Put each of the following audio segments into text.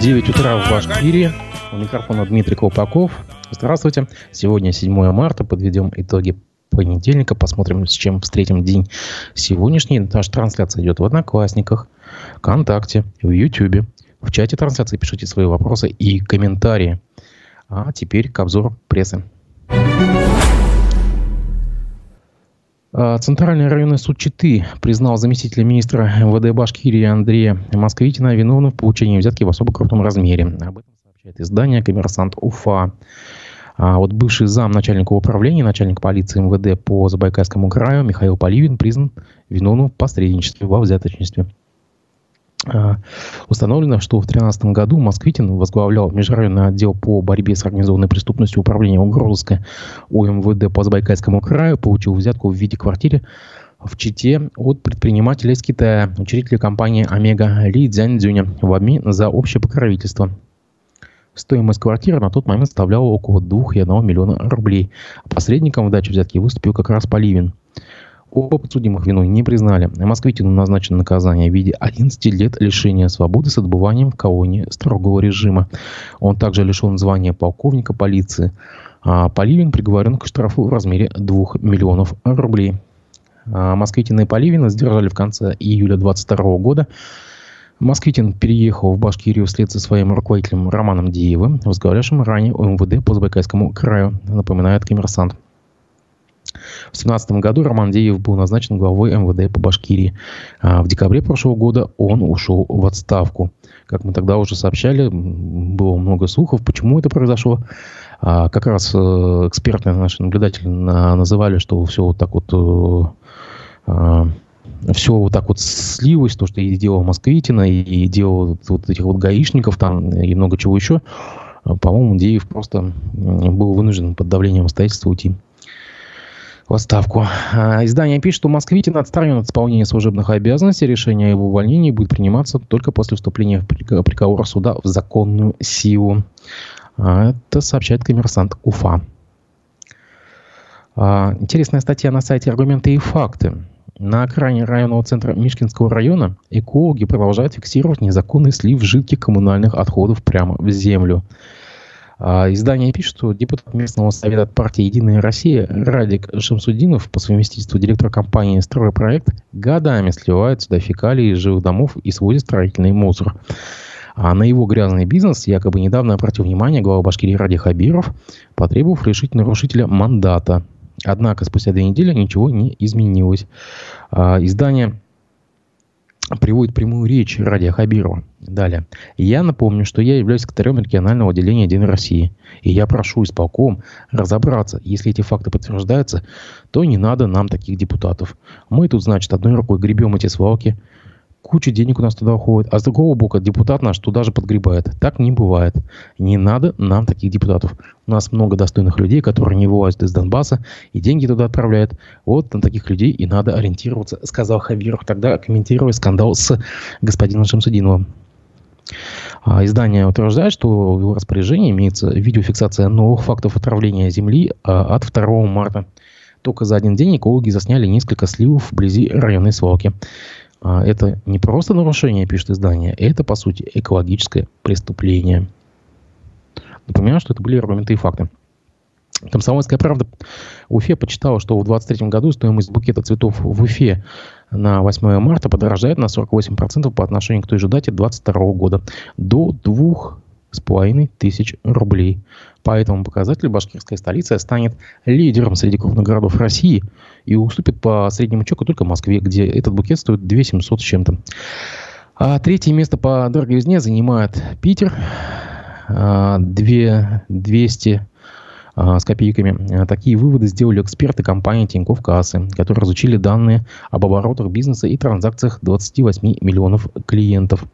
9 утра в Башкирии. У микрофона Дмитрий Колпаков. Здравствуйте. Сегодня 7 марта. Подведем итоги понедельника. Посмотрим, с чем встретим день сегодняшний. Наша трансляция идет в Одноклассниках, ВКонтакте, в Ютьюбе. В чате трансляции пишите свои вопросы и комментарии. А теперь к обзору прессы. А, Центральный районный суд Читы признал заместителя министра МВД Башкирии Андрея Москвитина виновным в получении взятки в особо крупном размере. Об этом сообщает издание «Коммерсант Уфа». А вот бывший зам начальника управления, начальник полиции МВД по Забайкальскому краю Михаил Поливин признан виновным в посредничестве во взяточничестве. А, установлено, что в 2013 году Москвитин возглавлял межрайонный отдел по борьбе с организованной преступностью управления угрозыска УМВД по Забайкальскому краю, получил взятку в виде квартиры в Чите от предпринимателя из Китая, учредителя компании Омега Ли Цзяньцзюня в обмен за общее покровительство. Стоимость квартиры на тот момент составляла около 2,1 миллиона рублей. Посредником в даче взятки выступил как раз Поливин. Оба подсудимых вину не признали. Москвитину назначено наказание в виде 11 лет лишения свободы с отбыванием в колонии строгого режима. Он также лишен звания полковника полиции. А Поливин приговорен к штрафу в размере 2 миллионов рублей. А Москвитина и Поливина задержали в конце июля 2022 года. Москвитин переехал в Башкирию вслед за своим руководителем Романом Диевым, возглавлявшим ранее УМВД по Забайкальскому краю, напоминает коммерсант. В 2017 году Роман Деев был назначен главой МВД по Башкирии. А в декабре прошлого года он ушел в отставку. Как мы тогда уже сообщали, было много слухов, почему это произошло. А как раз э, экспертные наши наблюдатели называли, что все вот так вот э, а, все вот так вот слилось, то, что и делал Москвитина, и делал вот этих вот гаишников там, и много чего еще. По-моему, Деев просто был вынужден под давлением обстоятельств уйти в отставку. А, издание пишет, что Москвитин отстранен от исполнения служебных обязанностей. Решение о его увольнении будет приниматься только после вступления приговора суда в законную силу. А, это сообщает коммерсант Уфа. А, интересная статья на сайте «Аргументы и факты». На окраине районного центра Мишкинского района экологи продолжают фиксировать незаконный слив жидких коммунальных отходов прямо в землю. А, издание пишет, что депутат местного совета от партии «Единая Россия» Радик Шамсудинов по совместительству директор компании «Стройпроект» годами сливает сюда фекалии из жилых домов и сводит строительный мусор. А на его грязный бизнес якобы недавно обратил внимание глава Башкирии Ради Хабиров, потребовав лишить нарушителя мандата. Однако спустя две недели ничего не изменилось. А, издание приводит прямую речь Радия Хабирова. Далее. Я напомню, что я являюсь секретарем регионального отделения «Единой России». И я прошу исполком разобраться, если эти факты подтверждаются, то не надо нам таких депутатов. Мы тут, значит, одной рукой гребем эти свалки – куча денег у нас туда уходит, а с другого бока депутат наш туда же подгребает. Так не бывает. Не надо нам таких депутатов. У нас много достойных людей, которые не вылазят из Донбасса и деньги туда отправляют. Вот на таких людей и надо ориентироваться, сказал Хавиров, тогда комментируя скандал с господином Шамсудиновым. А, издание утверждает, что в его распоряжении имеется видеофиксация новых фактов отравления Земли а, от 2 марта. Только за один день экологи засняли несколько сливов вблизи районной свалки. А, это не просто нарушение, пишет издание, это, по сути, экологическое преступление. Напоминаю, что это были аргументы и факты. Комсомольская правда Уфе почитала, что в 2023 году стоимость букета цветов в Уфе на 8 марта подорожает на 48% по отношению к той же дате 2022 года до 2 с половиной тысяч рублей. По этому показателю башкирская столица станет лидером среди крупных городов России и уступит по среднему чеку только Москве, где этот букет стоит 2 700 с чем-то. А третье место по дороговизне занимает Питер. 2, 200 а, с копейками. Такие выводы сделали эксперты компании Тинькофф Кассы, которые разучили данные об оборотах бизнеса и транзакциях 28 миллионов клиентов.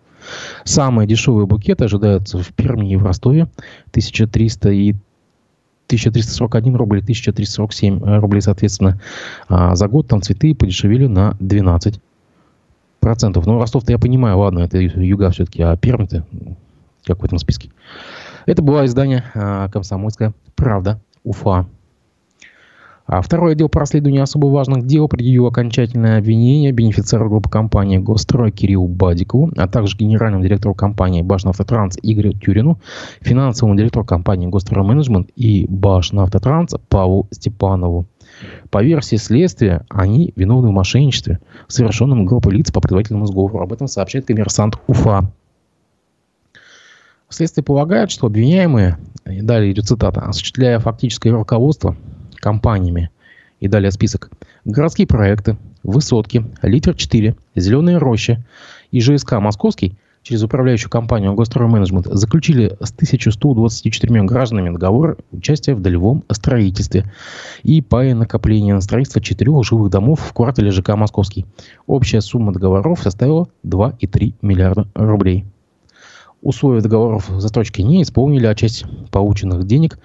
Самые дешевые букеты ожидаются в Перми и в Ростове. 1300 и 1341 рубль, 1347 рублей, соответственно. А за год там цветы подешевели на 12 процентов. Ну, Ростов-то я понимаю, ладно, это юга все-таки, а Пермь-то как в этом списке. Это было издание а, «Комсомольская правда. Уфа». А второй отдел по расследованию особо важных дел предъявил окончательное обвинение бенефициару группы компании «Госстрой» Кириллу Бадикову, а также генеральному директору компании «Башнафтотранс» Игорю Тюрину, финансовому директору компании «Госстрой Менеджмент» и «Башнафтотранс» Павлу Степанову. По версии следствия, они виновны в мошенничестве, совершенном группой лиц по предварительному сговору. Об этом сообщает коммерсант УФА. Следствие полагает, что обвиняемые, далее идет цитата, осуществляя фактическое руководство компаниями, и далее список, городские проекты, высотки, литер 4, зеленые рощи и ЖСК Московский через управляющую компанию Гостройменеджмент заключили с 1124 гражданами договор участия в долевом строительстве и пая накопления на строительство четырех жилых домов в квартале ЖК «Московский». Общая сумма договоров составила 2,3 миллиарда рублей. Условия договоров застройки не исполнили, а часть полученных денег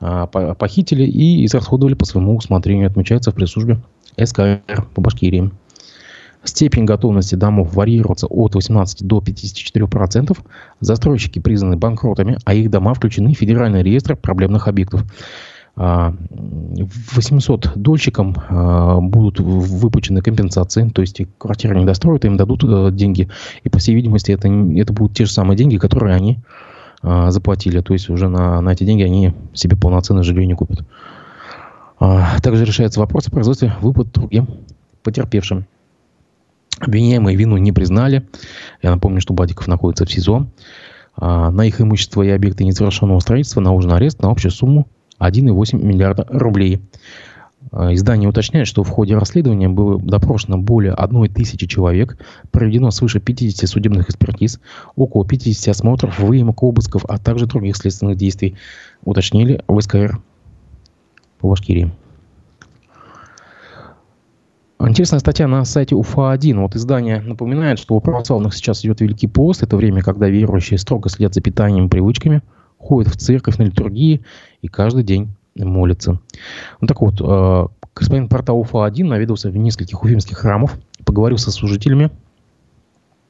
а, похитили и израсходовали по своему усмотрению, отмечается в пресс-службе СКР по Башкирии. Степень готовности домов варьируется от 18 до 54%. Застройщики признаны банкротами, а их дома включены в Федеральный реестр проблемных объектов. 800 а, дольщикам а, будут выплачены компенсации, то есть квартиры не достроят, им дадут э, деньги. И, по всей видимости, это, это будут те же самые деньги, которые они а, заплатили. То есть уже на, на эти деньги они себе полноценное жилье не купят. Также решается вопрос о производстве выплат другим потерпевшим. Обвиняемые вину не признали. Я напомню, что Бадиков находится в СИЗО. На их имущество и объекты незавершенного строительства наложен арест на общую сумму 1,8 миллиарда рублей. А, издание уточняет, что в ходе расследования было допрошено более 1 тысячи человек, проведено свыше 50 судебных экспертиз, около 50 осмотров, выемок обысков, а также других следственных действий, уточнили в СКР по Башкирии. Интересная статья на сайте УФА-1. Вот издание напоминает, что у православных сейчас идет Великий пост. Это время, когда верующие строго следят за питанием и привычками – ходит в церковь на литургии и каждый день молится. Ну так вот, э, господин портал УФА-1 наведался в нескольких уфимских храмов, поговорил со служителями,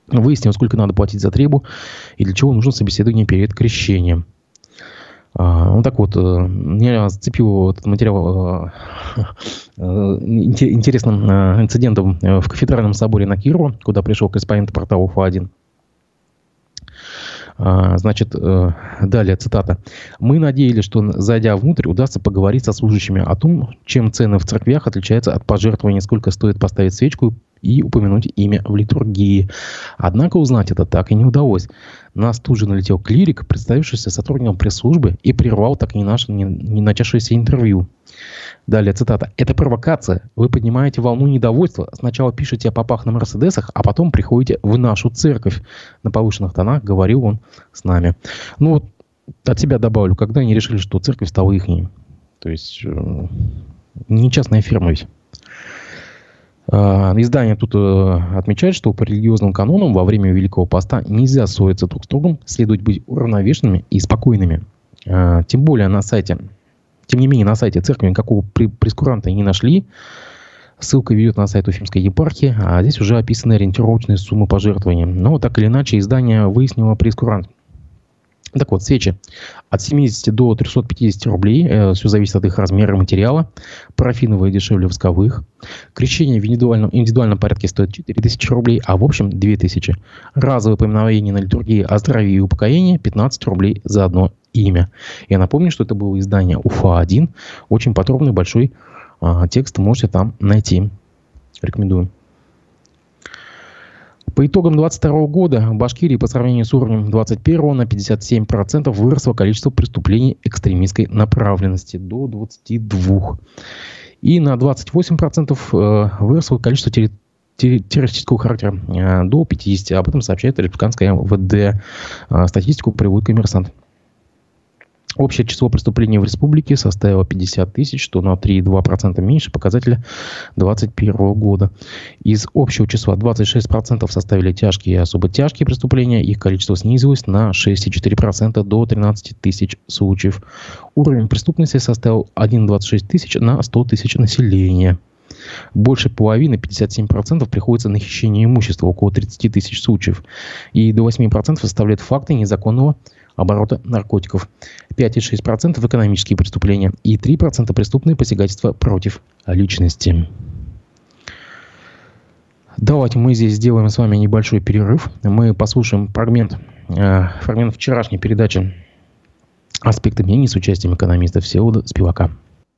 выяснил, сколько надо платить за требу и для чего нужно собеседование перед крещением. А, ну так вот, э, меня зацепил этот материал э, интересным инцидентом в кафедральном соборе на Кирова, куда пришел корреспондент портала УФА-1. А, значит, э, далее цитата. «Мы надеялись, что, зайдя внутрь, удастся поговорить со служащими о том, чем цены в церквях отличаются от пожертвований, сколько стоит поставить свечку и упомянуть имя в литургии. Однако узнать это так и не удалось. Нас тут же налетел клирик, представившийся сотрудником пресс-службы, и прервал так и не, наш, не, не начавшееся интервью. Далее цитата. «Это провокация. Вы поднимаете волну недовольства. Сначала пишете о попах на Мерседесах, а потом приходите в нашу церковь». На повышенных тонах говорил он с нами. Ну вот от себя добавлю, когда они решили, что церковь стала их. То есть э, не фирма ведь. А, издание тут э, отмечает, что по религиозным канонам во время Великого Поста нельзя ссориться друг с другом, следует быть уравновешенными и спокойными. А, тем более на сайте, тем не менее на сайте церкви никакого прескуранта не нашли. Ссылка ведет на сайт Уфимской епархии, а здесь уже описаны ориентировочные суммы пожертвований. Но так или иначе издание выяснило прескурант – так вот, свечи от 70 до 350 рублей, э, все зависит от их размера и материала. Парафиновые дешевле восковых. Крещение в индивидуальном, индивидуальном порядке стоит 4000 рублей, а в общем 2000. Разовое поминовение на литургии о здравии и упокоении 15 рублей за одно имя. Я напомню, что это было издание УФА-1. Очень подробный большой э, текст можете там найти. Рекомендую. По итогам 2022 года в Башкирии по сравнению с уровнем 2021 на 57% выросло количество преступлений экстремистской направленности до 22. И на 28% э, выросло количество террористического характера э, до 50. Об этом сообщает республиканская МВД. Э, статистику приводит коммерсант. Общее число преступлений в республике составило 50 тысяч, что на 3,2% меньше показателя 2021 года. Из общего числа 26% составили тяжкие и особо тяжкие преступления. Их количество снизилось на 6,4% до 13 тысяч случаев. Уровень преступности составил 1,26 тысяч на 100 тысяч населения. Больше половины, 57%, приходится на хищение имущества, около 30 тысяч случаев. И до 8% составляют факты незаконного оборота наркотиков. 5,6% экономические преступления и 3% преступные посягательства против личности. Давайте мы здесь сделаем с вами небольшой перерыв. Мы послушаем фрагмент, э, фрагмент вчерашней передачи «Аспекты мнений» с участием экономиста Всеволода Спивака.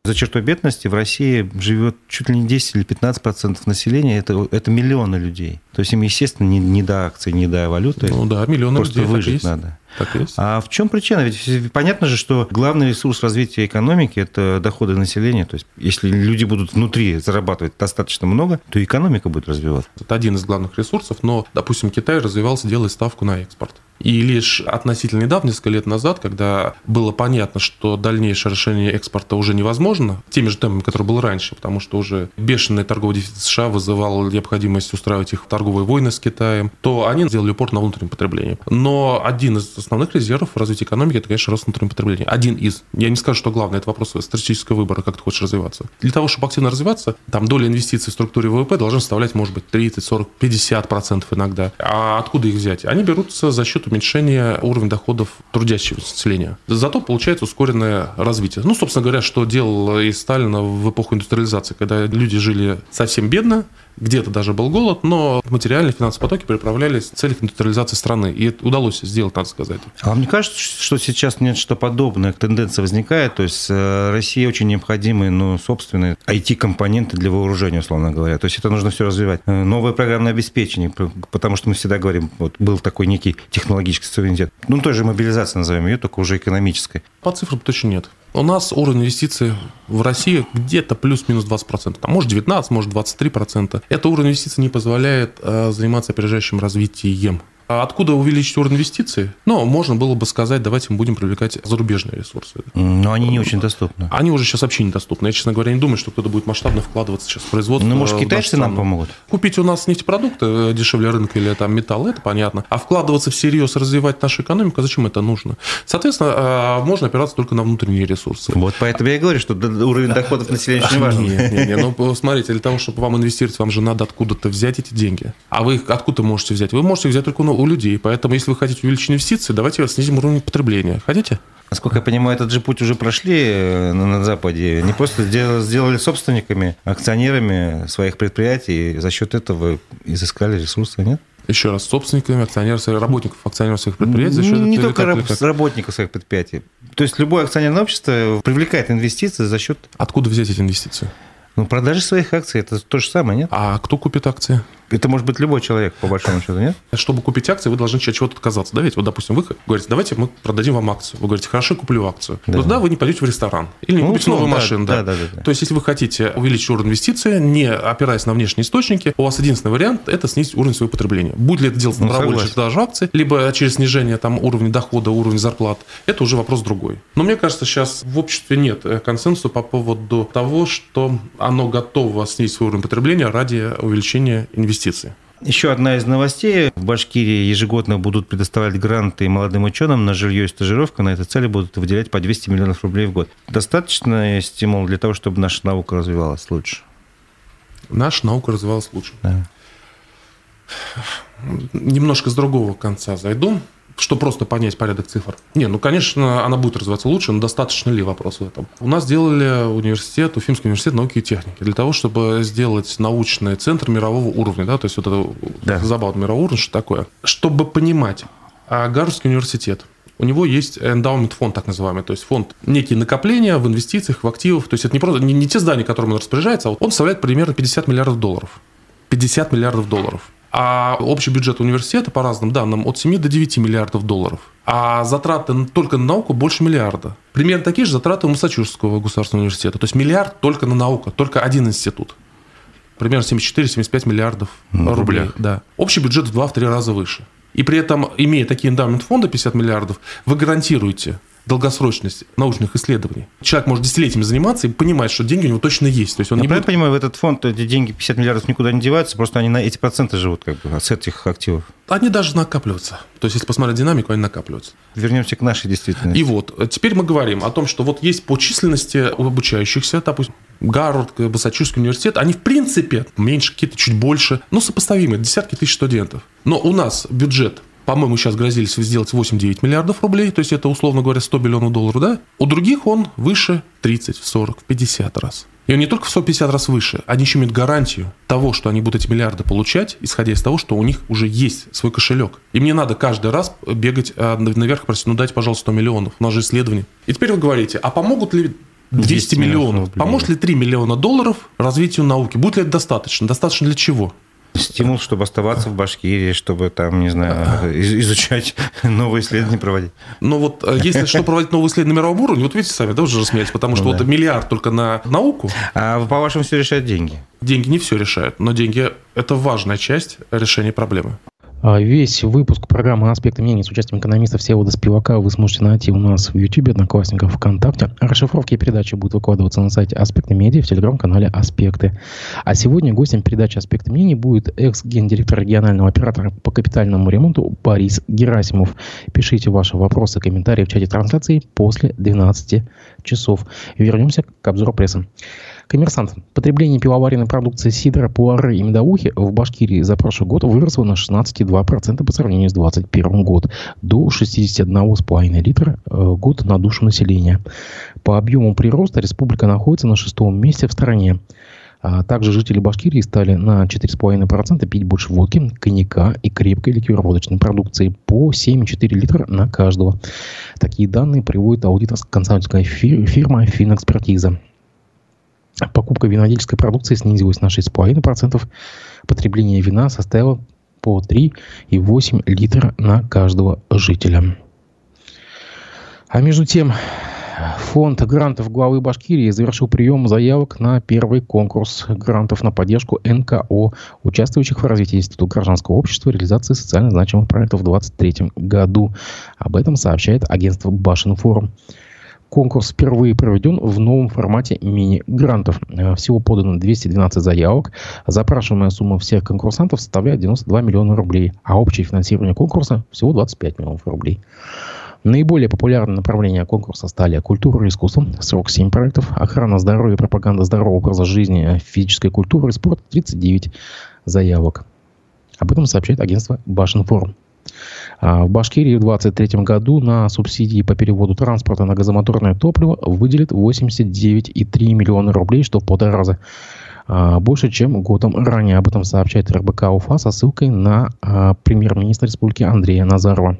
За чертой бедности в России живет чуть ли не 10 или 15 процентов населения. Это, это миллионы людей. То есть им, естественно, не, не до акций, не до валюты. Ну да, миллионы Просто людей. выжить надо. Так есть. А в чем причина? Ведь понятно же, что главный ресурс развития экономики – это доходы населения. То есть если люди будут внутри зарабатывать достаточно много, то экономика будет развиваться. Это один из главных ресурсов, но, допустим, Китай развивался, делая ставку на экспорт. И лишь относительно недавно, несколько лет назад, когда было понятно, что дальнейшее расширение экспорта уже невозможно, теми же темпами, которые было раньше, потому что уже бешеный торговый дефицит США вызывал необходимость устраивать их торговые войны с Китаем, то они сделали упор на внутреннее потребление. Но один из основных резервов развития экономики – это, конечно, рост внутреннего потребления. Один из. Я не скажу, что главное, это вопрос стратегического выбора, как ты хочешь развиваться. Для того, чтобы активно развиваться, там доля инвестиций в структуре ВВП должна составлять, может быть, 30, 40, 50 процентов иногда. А откуда их взять? Они берутся за счет уменьшения уровня доходов трудящегося населения. Зато получается ускоренное развитие. Ну, собственно говоря, что делал и Сталин в эпоху индустриализации, когда люди жили совсем бедно, где-то даже был голод, но материальные финансовые потоки переправлялись в целях индустриализации страны. И это удалось сделать, надо сказать. А вам не кажется, что сейчас нет что подобное, тенденция возникает? То есть э, России очень необходимы ну, собственные IT-компоненты для вооружения, условно говоря. То есть это нужно все развивать. Э, новое программное обеспечение, потому что мы всегда говорим, вот был такой некий технологический суверенитет. Ну, той же мобилизация назовем ее, только уже экономической. По цифрам точно нет. У нас уровень инвестиций в России где-то плюс-минус 20%. Там, может 19, может 23%. Это уровень инвестиций не позволяет э, заниматься опережающим развитием а откуда увеличить уровень инвестиций? Ну, можно было бы сказать, давайте мы будем привлекать зарубежные ресурсы. Но они не очень доступны. Они уже сейчас вообще недоступны. Я, честно говоря, не думаю, что кто-то будет масштабно вкладываться сейчас в производство. Ну, может, китайцы нам помогут? Купить у нас нефтепродукты э, дешевле рынка или там металл, это понятно. А вкладываться всерьез, развивать нашу экономику, зачем это нужно? Соответственно, а, можно опираться только на внутренние ресурсы. Вот поэтому я и говорю, что уровень доходов населения очень важен. Нет, нет, нет. Ну, смотрите, для того, чтобы вам инвестировать, вам же надо откуда-то взять эти деньги. А вы их откуда можете взять? Вы можете взять только у людей. Поэтому если вы хотите увеличить инвестиции, давайте снизим уровень потребления. Хотите? Насколько я понимаю, этот же путь уже прошли э, на, Западе. Не просто сделали, собственниками, акционерами своих предприятий, и за счет этого изыскали ресурсы, нет? Еще раз, собственниками, акционеров, работников акционеров своих предприятий. За счет не этого, только как? работников своих предприятий. То есть любое акционерное общество привлекает инвестиции за счет... Откуда взять эти инвестиции? Ну, продажи своих акций – это то же самое, нет? А кто купит акции? Это может быть любой человек, по большому счету, нет? Чтобы купить акции, вы должны от чего-то отказаться. Да, ведь вот, допустим, вы говорите, давайте мы продадим вам акцию. Вы говорите, хорошо, куплю акцию. Да. Но тогда вы не пойдете в ресторан или не ну, купите новую да, машину. Да. Да, да, да, То есть, если вы хотите увеличить уровень инвестиций, не опираясь на внешние источники, у вас единственный вариант – это снизить уровень своего потребления. Будет ли это делать ну, добровольно продажу акций, либо через снижение там, уровня дохода, уровня зарплат, это уже вопрос другой. Но мне кажется, сейчас в обществе нет э, консенсуса по поводу того, что оно готово снизить свой уровень потребления ради увеличения инвестиций. Еще одна из новостей. В Башкирии ежегодно будут предоставлять гранты молодым ученым на жилье и стажировку. На этой цели будут выделять по 200 миллионов рублей в год. Достаточно стимул для того, чтобы наша наука развивалась лучше? Наша наука развивалась лучше. Да. Немножко с другого конца зайду что просто понять порядок цифр. Не, ну, конечно, она будет развиваться лучше, но достаточно ли вопрос в этом? У нас сделали университет, Уфимский университет науки и техники, для того, чтобы сделать научный центр мирового уровня, да, то есть вот это да. забавно мирового уровня, что такое. Чтобы понимать, а Гарвардский университет, у него есть эндаумент фонд, так называемый, то есть фонд некие накопления в инвестициях, в активах, то есть это не просто не, не те здания, которыми он распоряжается, а он составляет примерно 50 миллиардов долларов. 50 миллиардов долларов. А общий бюджет университета, по разным данным, от 7 до 9 миллиардов долларов. А затраты только на науку больше миллиарда. Примерно такие же затраты у Массачусетского государственного университета. То есть миллиард только на науку, только один институт. Примерно 74-75 миллиардов ну, рублей. рублей. Да. Общий бюджет в 2-3 раза выше. И при этом, имея такие эндамент фонда 50 миллиардов, вы гарантируете долгосрочность научных исследований. Человек может десятилетиями заниматься и понимать, что деньги у него точно есть. То есть он Я не будет... понимаю, в этот фонд эти деньги 50 миллиардов никуда не деваются, просто они на эти проценты живут как бы с этих активов. Они даже накапливаются. То есть, если посмотреть динамику, они накапливаются. Вернемся к нашей действительности. И вот, э, теперь мы говорим о том, что вот есть по численности обучающихся, допустим, Гарвард, Массачусетский университет, они в принципе меньше, какие-то чуть больше, но сопоставимые, десятки тысяч студентов. Но у нас бюджет по-моему, сейчас грозились сделать 8-9 миллиардов рублей, то есть это, условно говоря, 100 миллионов долларов, да? У других он выше 30, 40, 50 раз. И он не только в 150 раз выше, они еще имеют гарантию того, что они будут эти миллиарды получать, исходя из того, что у них уже есть свой кошелек. И мне надо каждый раз бегать а, наверх и просить, ну дайте, пожалуйста, 100 миллионов, у нас же исследование. И теперь вы говорите, а помогут ли 200, 200 миллионов? миллионов. Поможет ли 3 миллиона долларов развитию науки? Будет ли это достаточно? Достаточно для чего? Стимул, чтобы оставаться в Башкирии, чтобы там, не знаю, из- изучать новые исследования проводить. Но вот э, если что проводить новые исследования на мировом уровне, вот видите сами, да, уже рассмеялись, потому что Ну вот да. миллиард только на науку, А по-вашему все решают деньги? деньги не все решают, но деньги – это важная часть решения проблемы. А Весь выпуск программы «Аспекты мнений» с участием экономиста Всеволода Спивака вы сможете найти у нас в YouTube, Одноклассниках, ВКонтакте. Расшифровки передачи будут выкладываться на сайте «Аспекты медиа» в телеграм-канале «Аспекты». А сегодня гостем передачи «Аспекты мнений» будет экс-гендиректор регионального оператора по капитальному ремонту Борис Герасимов. Пишите ваши вопросы, комментарии в чате трансляции после 12 часов. Вернемся к обзору прессы. Коммерсант. Потребление пивоваренной продукции сидра, пуары и медовухи в Башкирии за прошлый год выросло на 16,2% по сравнению с 2021 годом до 61,5 литра э, год на душу населения. По объему прироста республика находится на шестом месте в стране. А также жители Башкирии стали на 4,5% пить больше водки, коньяка и крепкой ликероводочной продукции по 7,4 литра на каждого. Такие данные приводит аудиторско-консалтинговая фи- фирма «Финэкспертиза». Покупка винодельческой продукции снизилась на 6,5%. Потребление вина составило по 3,8 литра на каждого жителя. А между тем, фонд грантов главы Башкирии завершил прием заявок на первый конкурс грантов на поддержку НКО, участвующих в развитии Института гражданского общества и реализации социально значимых проектов в 2023 году. Об этом сообщает агентство Башинформ. Конкурс впервые проведен в новом формате мини-грантов. Э, Всего подано 212 заявок. Запрашиваемая сумма всех конкурсантов составляет 92 миллиона рублей, а общее финансирование конкурса всего 25 миллионов рублей. Наиболее популярные направления конкурса стали культура и искусство, 47 проектов, охрана здоровья, пропаганда здорового образа жизни, физическая культура и спорт, 39 заявок. Об этом сообщает агентство Башинформ. А В Башкирии в 2023 году на субсидии по переводу транспорта на газомоторное топливо выделят 89,3 миллиона рублей, что в полтора раза а, больше, чем годом ранее. Об этом сообщает РБК УФА со ссылкой на а, премьер-министра республики Андрея Назарова.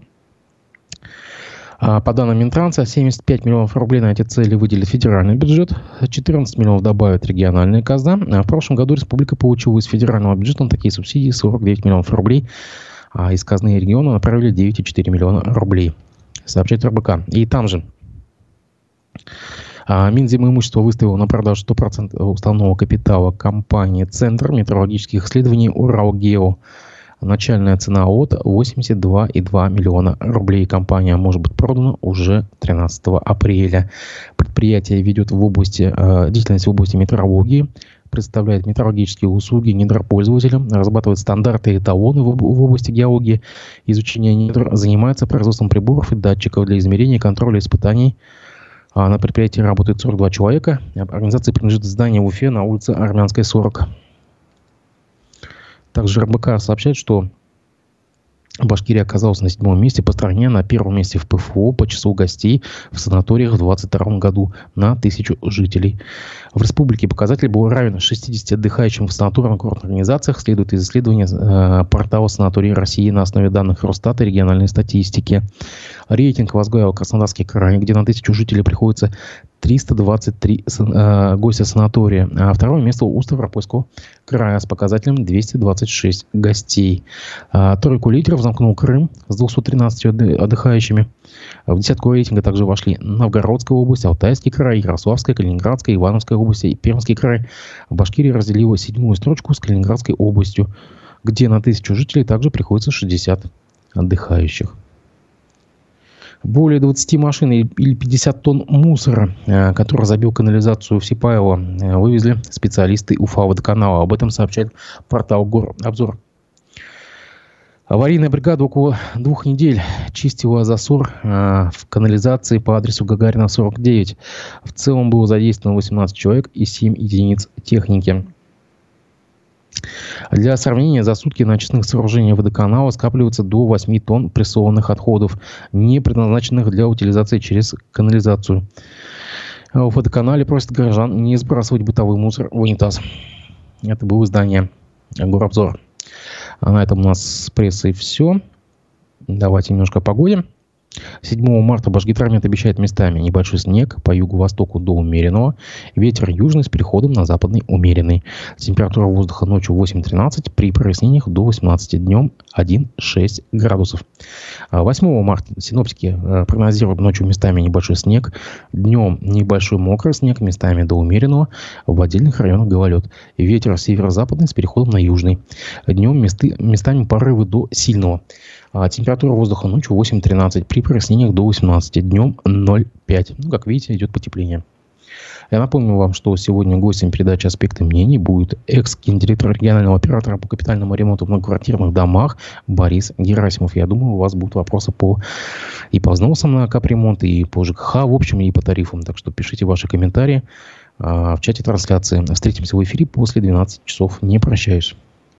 По данным Минтранса, 75 миллионов рублей на эти цели выделит федеральный бюджет, 14 миллионов добавит региональная казна. В прошлом году республика получила из федерального бюджета на такие субсидии 49 миллионов рублей, а из казны региона направили 9,4 миллиона рублей, сообщает РБК. И там же а, Минземимущество выставило на продажу 100% уставного капитала компании «Центр метеорологических исследований «Уралгео». Начальная цена от 82,2 миллиона рублей. Компания может быть продана уже 13 апреля. Предприятие ведет в области, э, деятельность в области метеорологии, представляет метеорологические услуги недропользователям, разрабатывает стандарты и эталоны в, в области геологии, изучения недр, занимается производством приборов и датчиков для измерения и контроля испытаний а на предприятии работает 42 человека. Организация принадлежит зданию в Уфе на улице Армянской, 40. Также РБК сообщает, что Башкирия оказалась на седьмом месте по стране, на первом месте в ПФО по числу гостей в санаториях в 2022 году на тысячу жителей. В республике показатель был равен 60 отдыхающим в санаторно-курортных организациях, следует из исследования э, портала санаторий России на основе данных Росстата и региональной статистики. Рейтинг возглавил Краснодарский край, где на тысячу жителей приходится 323 сан- э, гостя санатория, а второе место у Ставропольского края с показателем 226 гостей. А, Тройку лидеров замкнул Крым с 213 отды- отдыхающими. В десятку рейтинга также вошли Новгородская область, Алтайский край, Ярославская, Калининградская, Ивановская область и Пермский край. Башкирия разделила седьмую строчку с Калининградской областью, где на тысячу жителей также приходится 60 отдыхающих. Более 20 машин или 50 тонн мусора, э, который забил канализацию в Сипаево, э, вывезли специалисты УФА водоканала. Об этом сообщает портал Обзор. Аварийная бригада около двух недель чистила засор э, в канализации по адресу Гагарина 49. В целом было задействовано 18 человек и 7 единиц техники. Для сравнения, за сутки на очистных сооружениях водоканала скапливается до 8 тонн прессованных отходов, не предназначенных для утилизации через канализацию. В водоканале просят горожан не сбрасывать бытовой мусор в унитаз. Это было издание Горобзор. А на этом у нас с прессой все. Давайте немножко о погоде. 7 марта Башгидромет обещает местами небольшой снег по юго-востоку до умеренного. Ветер южный с переходом на западный умеренный. Температура воздуха ночью 8-13, при прояснениях до 18 днем 1-6 градусов. 8 а марта синоптики э, прогнозируют ночью местами небольшой снег, днем небольшой мокрый снег, местами до умеренного, в отдельных районах гололед. Ветер северо-западный с переходом на южный. Днем месты, местами порывы до сильного. А температура воздуха ночью 8-13, при прояснениях до 18, днем 0,5. Ну, как видите, идет потепление. Я напомню вам, что сегодня гостем передачи «Аспекты мнений» будет экс-гендиректор регионального оператора по капитальному ремонту в многоквартирных домах Борис Герасимов. Я думаю, у вас будут вопросы по и по взносам на капремонт, и по ЖКХ, в общем, и по тарифам. Так что пишите ваши комментарии а, в чате трансляции. Встретимся в эфире после 12 часов. Не прощаюсь.